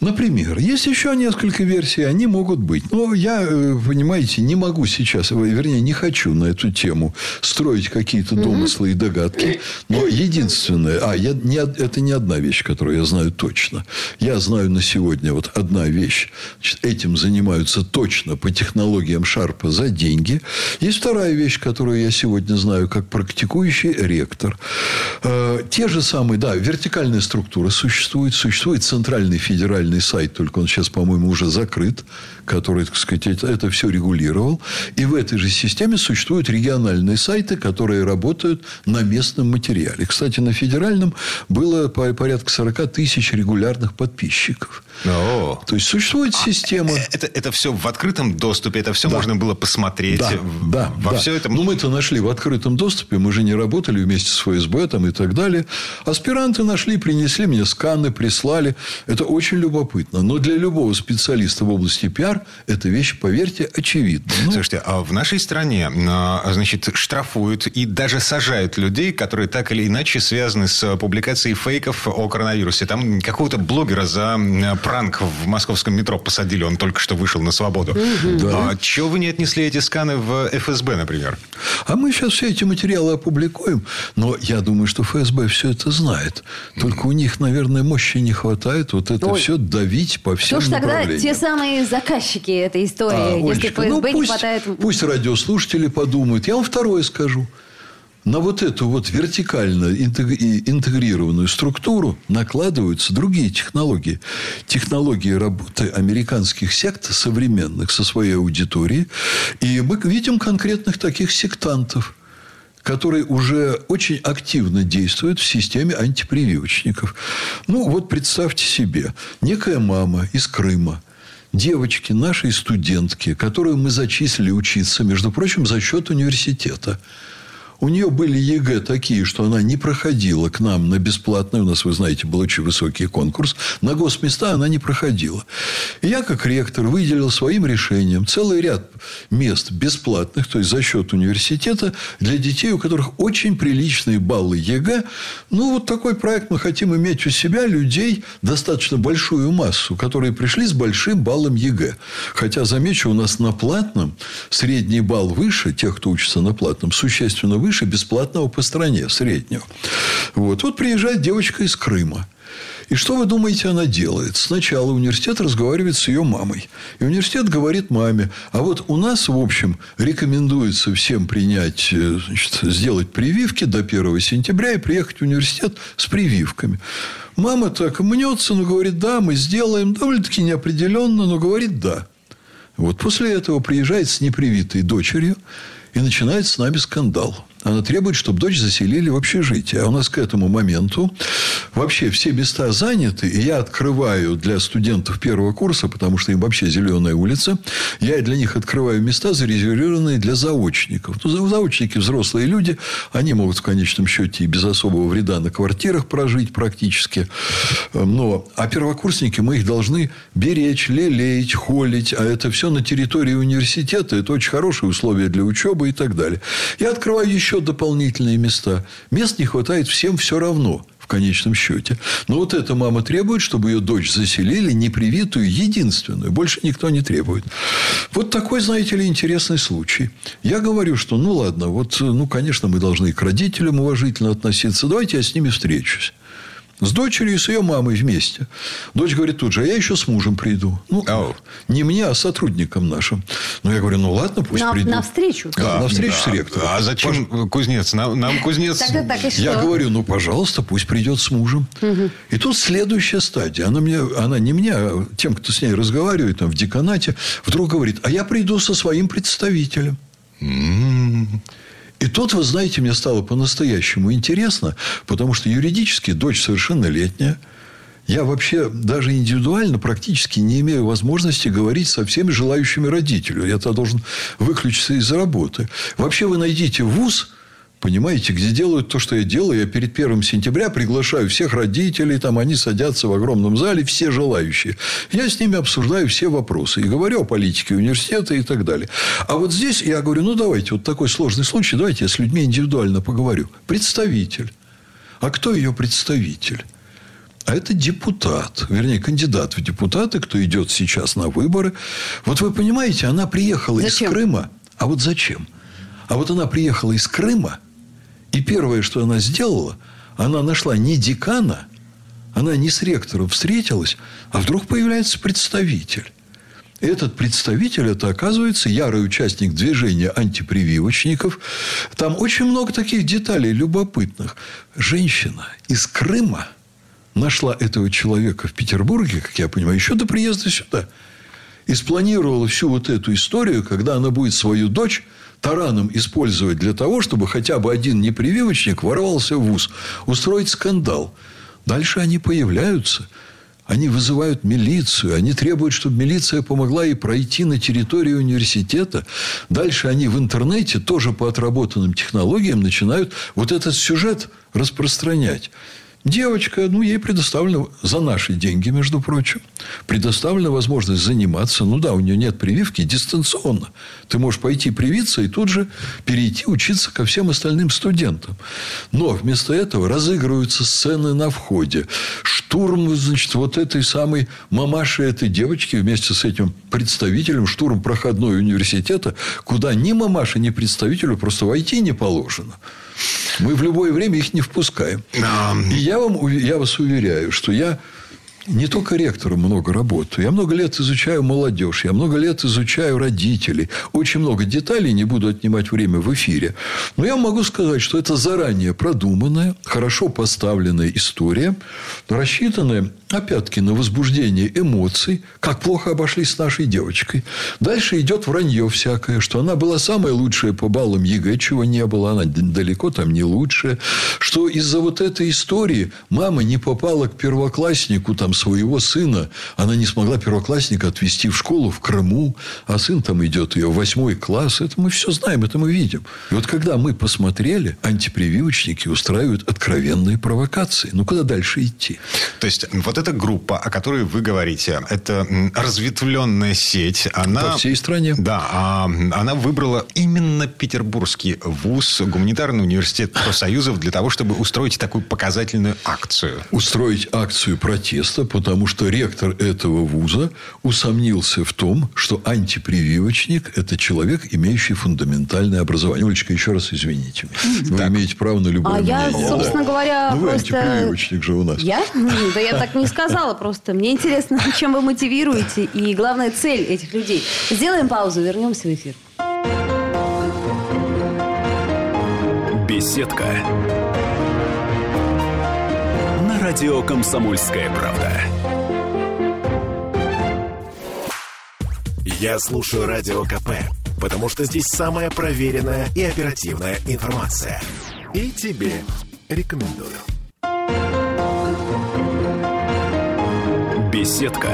[SPEAKER 3] Например, есть еще несколько версий, они могут быть. Но я, э, понимаете, не могу сейчас, вернее, не хочу на эту тему строить какие-то домыслы и догадки. Но единственное, а я, не, это не одна вещь, которую я знаю точно. Я знаю на сегодня вот одна вещь. Значит, этим занимаются точно по технологиям Шарпа за деньги. Есть вторая вещь, которую я сегодня знаю как практикующий ректор. Э, те же самые, да, вертикальная структура существует, существует центральный федеральный федеральный сайт, только он сейчас, по-моему, уже закрыт, который, так сказать, это все регулировал. И в этой же системе существуют региональные сайты, которые работают на местном материале. Кстати, на федеральном было порядка 40 тысяч регулярных подписчиков. О. То есть, существует а система...
[SPEAKER 1] А, это, это все в открытом доступе, это все да. можно было посмотреть.
[SPEAKER 3] Да, да. Во да. все это... Ну, мы-то нашли в открытом доступе, мы же не работали вместе с ФСБ там, и так далее. Аспиранты нашли, принесли мне сканы, прислали. Это очень любопытно. Но для любого специалиста в области пиар эта вещь, поверьте, очевидна.
[SPEAKER 1] Ну... Слушайте, а в нашей стране, а, значит, штрафуют и даже сажают людей, которые так или иначе связаны с публикацией фейков о коронавирусе. Там какого-то блогера за пранк в московском метро посадили, он только что вышел на свободу. Да. А чего вы не отнесли эти сканы в ФСБ, например?
[SPEAKER 3] А мы сейчас все эти материалы опубликуем, но я думаю, что ФСБ все это знает. Только у них, наверное, мощи не хватает вот это Ой. все давить по всем Что ж тогда
[SPEAKER 2] те самые заказчики этой истории, а, если Олечка, ФСБ ну,
[SPEAKER 3] пусть,
[SPEAKER 2] не хватает...
[SPEAKER 3] Пусть радиослушатели подумают. Я вам второе скажу на вот эту вот вертикально интегрированную структуру накладываются другие технологии. Технологии работы американских сект современных со своей аудиторией. И мы видим конкретных таких сектантов которые уже очень активно действуют в системе антипрививочников. Ну, вот представьте себе, некая мама из Крыма, девочки, нашей студентки, которую мы зачислили учиться, между прочим, за счет университета – у нее были ЕГЭ такие, что она не проходила к нам на бесплатный. У нас, вы знаете, был очень высокий конкурс. На госместа она не проходила. И я, как ректор, выделил своим решением целый ряд мест бесплатных, то есть за счет университета, для детей, у которых очень приличные баллы ЕГЭ. Ну, вот такой проект мы хотим иметь у себя людей, достаточно большую массу, которые пришли с большим баллом ЕГЭ. Хотя, замечу, у нас на платном средний балл выше тех, кто учится на платном, существенно выше бесплатного по стране среднего. Вот. вот приезжает девочка из Крыма. И что вы думаете, она делает? Сначала университет разговаривает с ее мамой. И университет говорит маме, а вот у нас, в общем, рекомендуется всем принять, э, значит, сделать прививки до 1 сентября и приехать в университет с прививками. Мама так мнется, но говорит, да, мы сделаем. Довольно-таки неопределенно, но говорит, да. Вот после этого приезжает с непривитой дочерью и начинает с нами скандал. Она требует, чтобы дочь заселили в общежитие. А у нас к этому моменту вообще все места заняты. И я открываю для студентов первого курса, потому что им вообще зеленая улица, я для них открываю места, зарезервированные для заочников. Ну, заочники взрослые люди, они могут в конечном счете и без особого вреда на квартирах прожить практически. Но, а первокурсники мы их должны беречь, лелеять, холить. А это все на территории университета. Это очень хорошие условия для учебы и так далее. Я открываю еще еще дополнительные места. Мест не хватает всем все равно в конечном счете. Но вот эта мама требует, чтобы ее дочь заселили непривитую, единственную. Больше никто не требует. Вот такой, знаете ли, интересный случай. Я говорю, что ну ладно, вот, ну, конечно, мы должны к родителям уважительно относиться. Давайте я с ними встречусь. С дочерью и с ее мамой вместе. Дочь говорит тут же, а я еще с мужем приду. Ну, oh. не мне, а сотрудникам нашим. Ну, я говорю, ну, ладно, пусть
[SPEAKER 2] на,
[SPEAKER 3] приду.
[SPEAKER 2] На встречу?
[SPEAKER 3] Да, на встречу да. с ректором.
[SPEAKER 1] А зачем Пож... кузнец? Нам, нам кузнец...
[SPEAKER 2] Так, так,
[SPEAKER 3] я говорю, ну, пожалуйста, пусть придет с мужем. Угу. И тут следующая стадия. Она, мне, она не мне, а тем, кто с ней разговаривает там, в деканате, вдруг говорит, а я приду со своим представителем. Mm-hmm. И тут, вы знаете, мне стало по-настоящему интересно, потому что юридически дочь совершеннолетняя. Я вообще даже индивидуально практически не имею возможности говорить со всеми желающими родителями. Я тогда должен выключиться из работы. Вообще вы найдите вуз – Понимаете, где делают то, что я делаю. Я перед первым сентября приглашаю всех родителей. Там они садятся в огромном зале, все желающие. Я с ними обсуждаю все вопросы. И говорю о политике университета и так далее. А вот здесь я говорю, ну, давайте, вот такой сложный случай. Давайте я с людьми индивидуально поговорю. Представитель. А кто ее представитель? А это депутат, вернее, кандидат в депутаты, кто идет сейчас на выборы. Вот вы понимаете, она приехала зачем? из Крыма. А вот зачем? А вот она приехала из Крыма – и первое, что она сделала, она нашла не декана, она не с ректором встретилась, а вдруг появляется представитель. Этот представитель, это оказывается ярый участник движения антипрививочников. Там очень много таких деталей любопытных. Женщина из Крыма нашла этого человека в Петербурге, как я понимаю, еще до приезда сюда. И спланировала всю вот эту историю, когда она будет свою дочь тараном использовать для того, чтобы хотя бы один непрививочник ворвался в ВУЗ, устроить скандал. Дальше они появляются. Они вызывают милицию. Они требуют, чтобы милиция помогла ей пройти на территорию университета. Дальше они в интернете, тоже по отработанным технологиям, начинают вот этот сюжет распространять. Девочка, ну, ей предоставлено за наши деньги, между прочим, предоставлена возможность заниматься. Ну да, у нее нет прививки дистанционно. Ты можешь пойти привиться и тут же перейти учиться ко всем остальным студентам. Но вместо этого разыгрываются сцены на входе. Штурм, значит, вот этой самой мамаши этой девочки вместе с этим представителем, штурм проходной университета, куда ни мамаше, ни представителю просто войти не положено. Мы в любое время их не впускаем. И я, вам, я вас уверяю, что я не только ректором много работаю. Я много лет изучаю молодежь. Я много лет изучаю родителей. Очень много деталей. Не буду отнимать время в эфире. Но я могу сказать, что это заранее продуманная, хорошо поставленная история, рассчитанная, опять-таки, на возбуждение эмоций, как плохо обошлись с нашей девочкой. Дальше идет вранье всякое, что она была самая лучшая по баллам ЕГЭ, чего не было. Она далеко там не лучшая. Что из-за вот этой истории мама не попала к первокласснику там там своего сына. Она не смогла первоклассника отвезти в школу в Крыму, а сын там идет ее в восьмой класс. Это мы все знаем, это мы видим. И вот когда мы посмотрели, антипрививочники устраивают откровенные провокации. Ну, куда дальше идти?
[SPEAKER 1] То есть, вот эта группа, о которой вы говорите, это разветвленная сеть. Она...
[SPEAKER 3] По всей стране.
[SPEAKER 1] Да. А она выбрала именно Петербургский вуз, гуманитарный университет профсоюзов для того, чтобы устроить такую показательную акцию.
[SPEAKER 3] Устроить акцию протеста, потому что ректор этого вуза усомнился в том, что антипрививочник – это человек, имеющий фундаментальное образование. Олечка, еще раз извините. Вы так. имеете право на любое
[SPEAKER 2] а
[SPEAKER 3] мнение.
[SPEAKER 2] я, собственно да. говоря,
[SPEAKER 3] ну,
[SPEAKER 2] вы
[SPEAKER 3] просто... антипрививочник же у нас.
[SPEAKER 2] Я? (laughs) Да я так не сказала просто. Мне интересно, (laughs) чем вы мотивируете и, главная цель этих людей. Сделаем паузу, вернемся в эфир.
[SPEAKER 4] Беседка. Радио «Комсомольская правда». Я слушаю Радио КП, потому что здесь самая проверенная и оперативная информация. И тебе рекомендую. Беседка.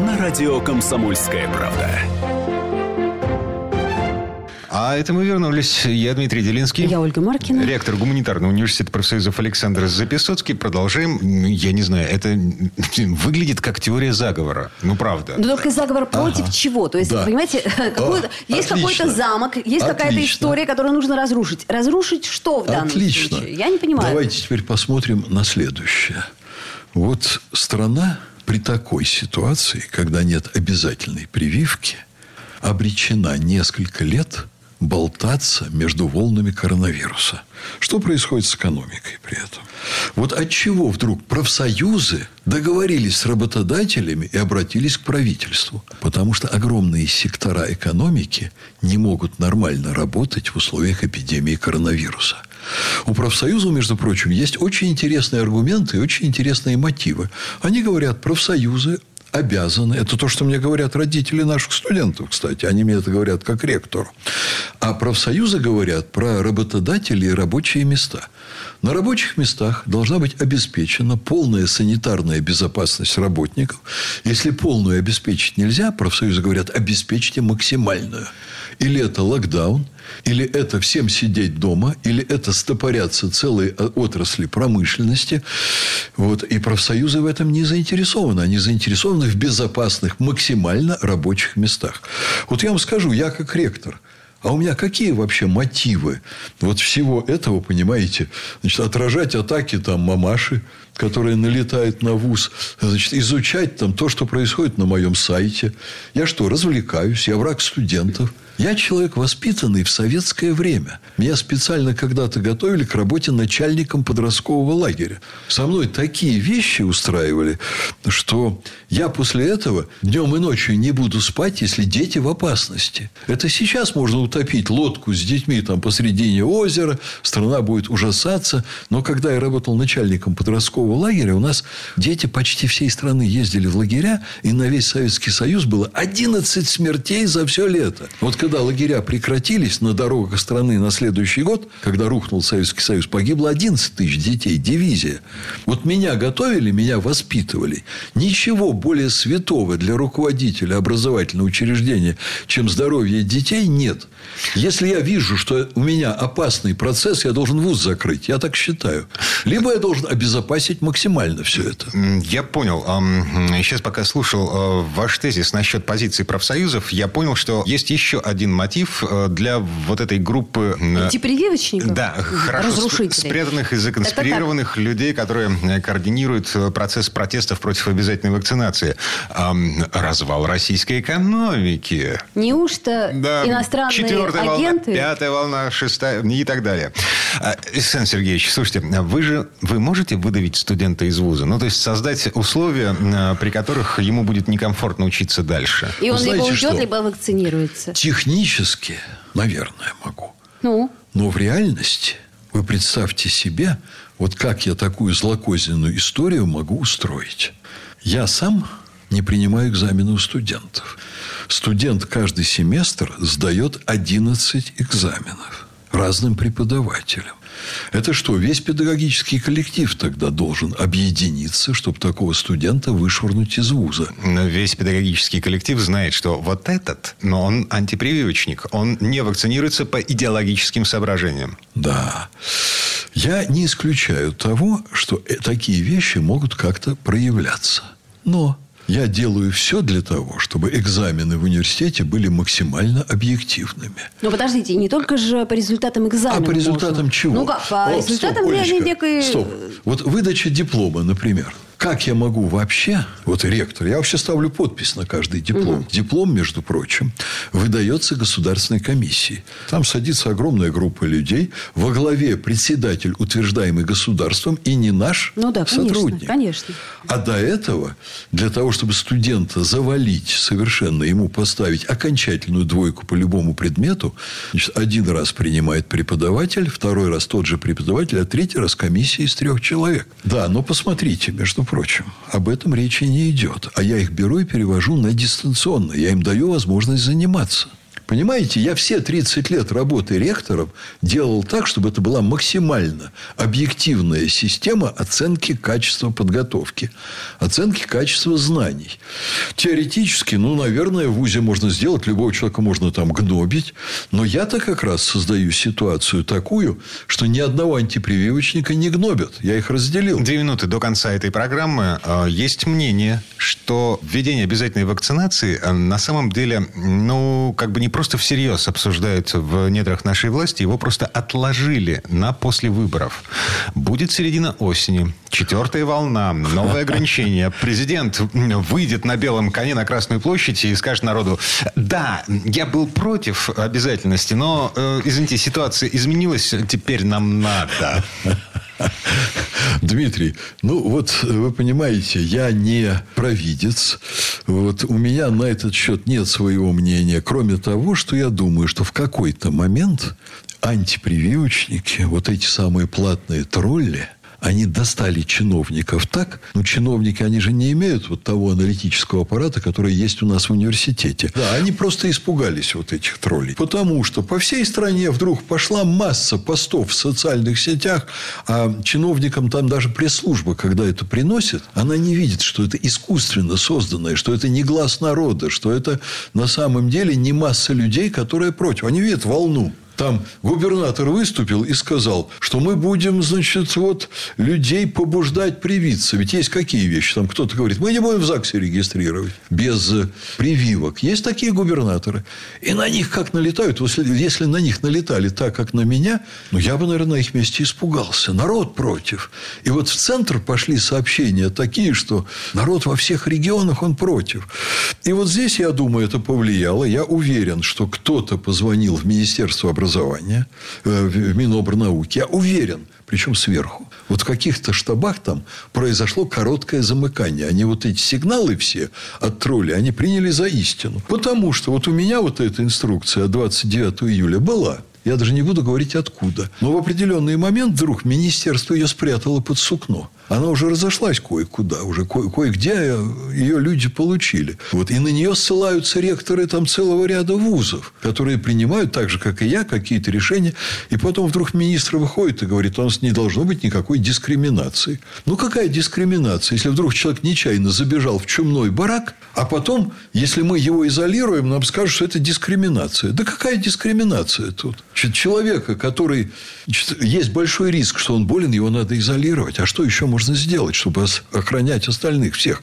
[SPEAKER 4] На радио «Комсомольская правда».
[SPEAKER 1] А это мы вернулись. Я Дмитрий Делинский.
[SPEAKER 2] Я Ольга Маркина.
[SPEAKER 1] Ректор гуманитарного университета профсоюзов Александр Записоцкий. Продолжаем. Я не знаю, это выглядит как теория заговора. Ну, правда.
[SPEAKER 2] Но только заговор против ага. чего? То есть, да. понимаете, (laughs) а, есть какой-то замок, есть какая-то история, которую нужно разрушить. Разрушить что в данном
[SPEAKER 3] Отлично.
[SPEAKER 2] случае? Я не понимаю.
[SPEAKER 3] Давайте теперь посмотрим на следующее. Вот страна при такой ситуации, когда нет обязательной прививки, обречена несколько лет болтаться между волнами коронавируса. Что происходит с экономикой при этом? Вот от чего вдруг профсоюзы договорились с работодателями и обратились к правительству? Потому что огромные сектора экономики не могут нормально работать в условиях эпидемии коронавируса. У профсоюзов, между прочим, есть очень интересные аргументы и очень интересные мотивы. Они говорят, профсоюзы обязаны, это то, что мне говорят родители наших студентов, кстати, они мне это говорят как ректор, а профсоюзы говорят про работодателей и рабочие места. На рабочих местах должна быть обеспечена полная санитарная безопасность работников. Если полную обеспечить нельзя, профсоюзы говорят, обеспечьте максимальную. Или это локдаун, или это всем сидеть дома, или это стопорятся целые отрасли промышленности. Вот. И профсоюзы в этом не заинтересованы. Они заинтересованы в безопасных, максимально рабочих местах. Вот я вам скажу, я как ректор – а у меня какие вообще мотивы вот всего этого, понимаете? Значит, отражать атаки там мамаши, которая налетает на ВУЗ, значит, изучать там то, что происходит на моем сайте. Я что, развлекаюсь? Я враг студентов. Я человек, воспитанный в советское время. Меня специально когда-то готовили к работе начальником подросткового лагеря. Со мной такие вещи устраивали, что я после этого днем и ночью не буду спать, если дети в опасности. Это сейчас можно утопить лодку с детьми там посредине озера, страна будет ужасаться. Но когда я работал начальником подросткового лагеря, у нас дети почти всей страны ездили в лагеря, и на весь Советский Союз было 11 смертей за все лето. Вот когда лагеря прекратились на дорогах страны на следующий год, когда рухнул Советский Союз, погибло 11 тысяч детей, дивизия. Вот меня готовили, меня воспитывали. Ничего более святого для руководителя образовательного учреждения, чем здоровье детей, нет. Если я вижу, что у меня опасный процесс, я должен вуз закрыть. Я так считаю. Либо я должен обезопасить максимально все это.
[SPEAKER 1] Я понял. Сейчас, пока слушал э, ваш тезис насчет позиции профсоюзов, я понял, что есть еще один мотив э, для вот этой группы...
[SPEAKER 2] Антипрививочников?
[SPEAKER 1] Да, хорошо спрятанных и законспирированных людей, которые координируют э, процесс протестов против обязательной вакцинации. Развал российской экономики.
[SPEAKER 2] Неужто да, иностранные
[SPEAKER 1] четвертая
[SPEAKER 2] агенты...
[SPEAKER 1] волна, пятая волна, шестая и так далее. Александр Сергеевич, слушайте, вы же вы можете выдавить студента из вуза? Ну, то есть создать условия, при которых ему будет некомфортно учиться дальше.
[SPEAKER 2] И он Знаете либо уйдет, что? либо вакцинируется.
[SPEAKER 3] Технически, наверное, могу.
[SPEAKER 2] Ну?
[SPEAKER 3] Но в реальности вы представьте себе, вот как я такую злокозненную историю могу устроить. Я сам не принимаю экзамены у студентов. Студент каждый семестр сдает 11 экзаменов. разным преподавателям. Это что, весь педагогический коллектив тогда должен объединиться, чтобы такого студента вышвырнуть из вуза?
[SPEAKER 1] Но весь педагогический коллектив знает, что вот этот, но он антипрививочник, он не вакцинируется по идеологическим соображениям.
[SPEAKER 3] Да. Я не исключаю того, что э, такие вещи могут как-то проявляться. Но я делаю все для того, чтобы экзамены в университете были максимально объективными.
[SPEAKER 2] Но подождите, не только же по результатам экзамена.
[SPEAKER 3] А по результатам
[SPEAKER 2] можно.
[SPEAKER 3] чего?
[SPEAKER 2] Ну как, по О, результатам
[SPEAKER 3] стоп, Олечка,
[SPEAKER 2] некой...
[SPEAKER 3] Стоп. Вот выдача диплома, например. Как я могу вообще, вот ректор, я вообще ставлю подпись на каждый диплом. Угу. Диплом, между прочим, выдается государственной комиссией. Там садится огромная группа людей, во главе председатель, утверждаемый государством, и не наш
[SPEAKER 2] ну да,
[SPEAKER 3] сотрудник.
[SPEAKER 2] Конечно, конечно.
[SPEAKER 3] А до этого, для того, чтобы студента завалить совершенно, ему поставить окончательную двойку по любому предмету, значит, один раз принимает преподаватель, второй раз тот же преподаватель, а третий раз комиссия из трех человек. Да, но посмотрите, между прочим, об этом речи не идет. А я их беру и перевожу на дистанционно. Я им даю возможность заниматься. Понимаете, я все 30 лет работы ректором делал так, чтобы это была максимально объективная система оценки качества подготовки, оценки качества знаний. Теоретически, ну, наверное, в ВУЗе можно сделать, любого человека можно там гнобить, но я-то как раз создаю ситуацию такую, что ни одного антипрививочника не гнобят. Я их разделил.
[SPEAKER 1] Две минуты до конца этой программы. Э, есть мнение, что введение обязательной вакцинации э, на самом деле, ну, как бы не просто всерьез обсуждают в недрах нашей власти, его просто отложили на после выборов. Будет середина осени, четвертая волна, новые ограничения. Президент выйдет на белом коне на Красную площадь и скажет народу, да, я был против обязательности, но, э, извините, ситуация изменилась, теперь нам надо.
[SPEAKER 3] Дмитрий, ну вот вы понимаете, я не провидец. Вот у меня на этот счет нет своего мнения. Кроме того, что я думаю, что в какой-то момент антипрививочники, вот эти самые платные тролли – они достали чиновников так, ну, чиновники, они же не имеют вот того аналитического аппарата, который есть у нас в университете. Да, они просто испугались вот этих троллей. Потому что по всей стране вдруг пошла масса постов в социальных сетях, а чиновникам там даже пресс-служба, когда это приносит, она не видит, что это искусственно созданное, что это не глаз народа, что это на самом деле не масса людей, которые против. Они видят волну. Там губернатор выступил и сказал, что мы будем, значит, вот людей побуждать привиться. Ведь есть какие вещи? Там кто-то говорит, мы не будем в ЗАГСе регистрировать без э, прививок. Есть такие губернаторы. И на них как налетают. Если, на них налетали так, как на меня, ну, я бы, наверное, на их месте испугался. Народ против. И вот в центр пошли сообщения такие, что народ во всех регионах, он против. И вот здесь, я думаю, это повлияло. Я уверен, что кто-то позвонил в Министерство образования образования, э, в Минобрнауки, я уверен, причем сверху. Вот в каких-то штабах там произошло короткое замыкание. Они вот эти сигналы все от тролля, они приняли за истину. Потому что вот у меня вот эта инструкция 29 июля была – я даже не буду говорить откуда. Но в определенный момент вдруг министерство ее спрятало под сукно. Она уже разошлась кое-куда, уже ко- кое-где ее люди получили. Вот. И на нее ссылаются ректоры там целого ряда вузов, которые принимают так же, как и я, какие-то решения. И потом вдруг министр выходит и говорит, у нас не должно быть никакой дискриминации. Ну, какая дискриминация? Если вдруг человек нечаянно забежал в чумной барак, а потом, если мы его изолируем, нам скажут, что это дискриминация. Да какая дискриминация тут? Человека, который... Есть большой риск, что он болен, его надо изолировать. А что еще можно сделать, чтобы охранять остальных всех?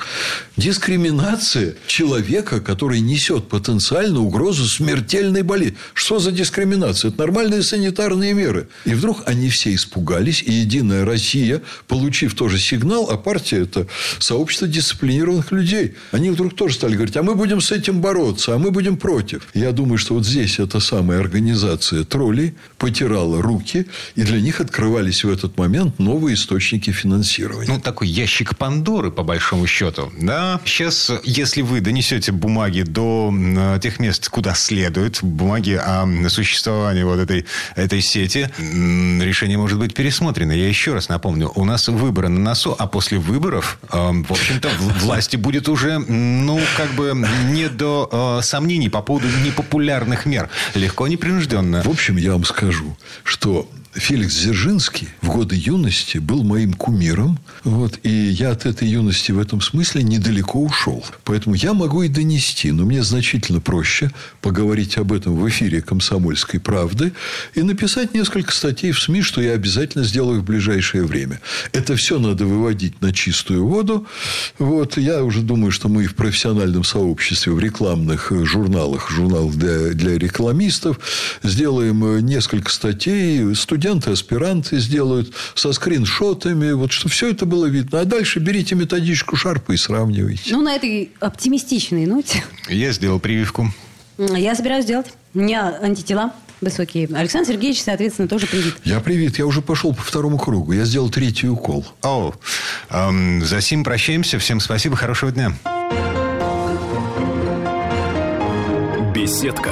[SPEAKER 3] Дискриминация человека, который несет потенциально угрозу смертельной болезни. Что за дискриминация? Это нормальные санитарные меры. И вдруг они все испугались, и Единая Россия, получив тоже сигнал, а партия – это сообщество дисциплинированных людей. Они вдруг тоже стали говорить, а мы будем с этим бороться, а мы будем против. Я думаю, что вот здесь эта самая организация троллей потирала руки, и для них открывались в этот момент новые источники финансирования.
[SPEAKER 1] Ну, такой ящик Пандоры, по большому счету. Да, сейчас, если вы донесете бумаги до тех мест, куда следует, бумаги о существовании вот этой, этой сети, решение может быть пересмотрено. Я еще раз напомню, у нас выборы на носу, а после выборов, в общем-то, власти будет уже, ну, как бы не до сомнений по поводу непопулярных мер. Легко, непринужденно.
[SPEAKER 3] В общем, общем, я вам скажу, что Феликс Дзержинский в годы юности был моим кумиром. Вот, и я от этой юности в этом смысле недалеко ушел. Поэтому я могу и донести. Но мне значительно проще поговорить об этом в эфире «Комсомольской правды» и написать несколько статей в СМИ, что я обязательно сделаю в ближайшее время. Это все надо выводить на чистую воду. Вот, я уже думаю, что мы в профессиональном сообществе, в рекламных журналах, журналах для, для рекламистов, сделаем несколько статей. Студенты студенты, аспиранты сделают со скриншотами, вот что все это было видно. А дальше берите методичку Шарпа и сравнивайте.
[SPEAKER 2] Ну, на этой оптимистичной ноте.
[SPEAKER 1] Я сделал прививку.
[SPEAKER 2] Я собираюсь сделать. У меня антитела высокие. Александр Сергеевич, соответственно, тоже привит.
[SPEAKER 3] Я привит. Я уже пошел по второму кругу. Я сделал третий укол.
[SPEAKER 1] О, эм, за сим прощаемся. Всем спасибо. Хорошего дня.
[SPEAKER 4] Беседка